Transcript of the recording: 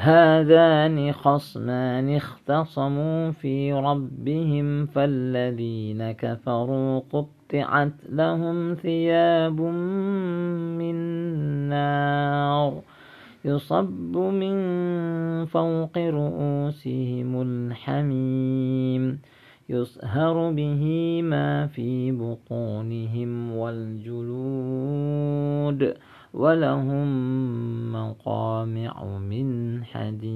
هذان خصمان اختصموا في ربهم فالذين كفروا قطعت لهم ثياب من نار يصب من فوق رؤوسهم الحميم يصهر به ما في بطونهم والجلود ولهم مقامع من حديد.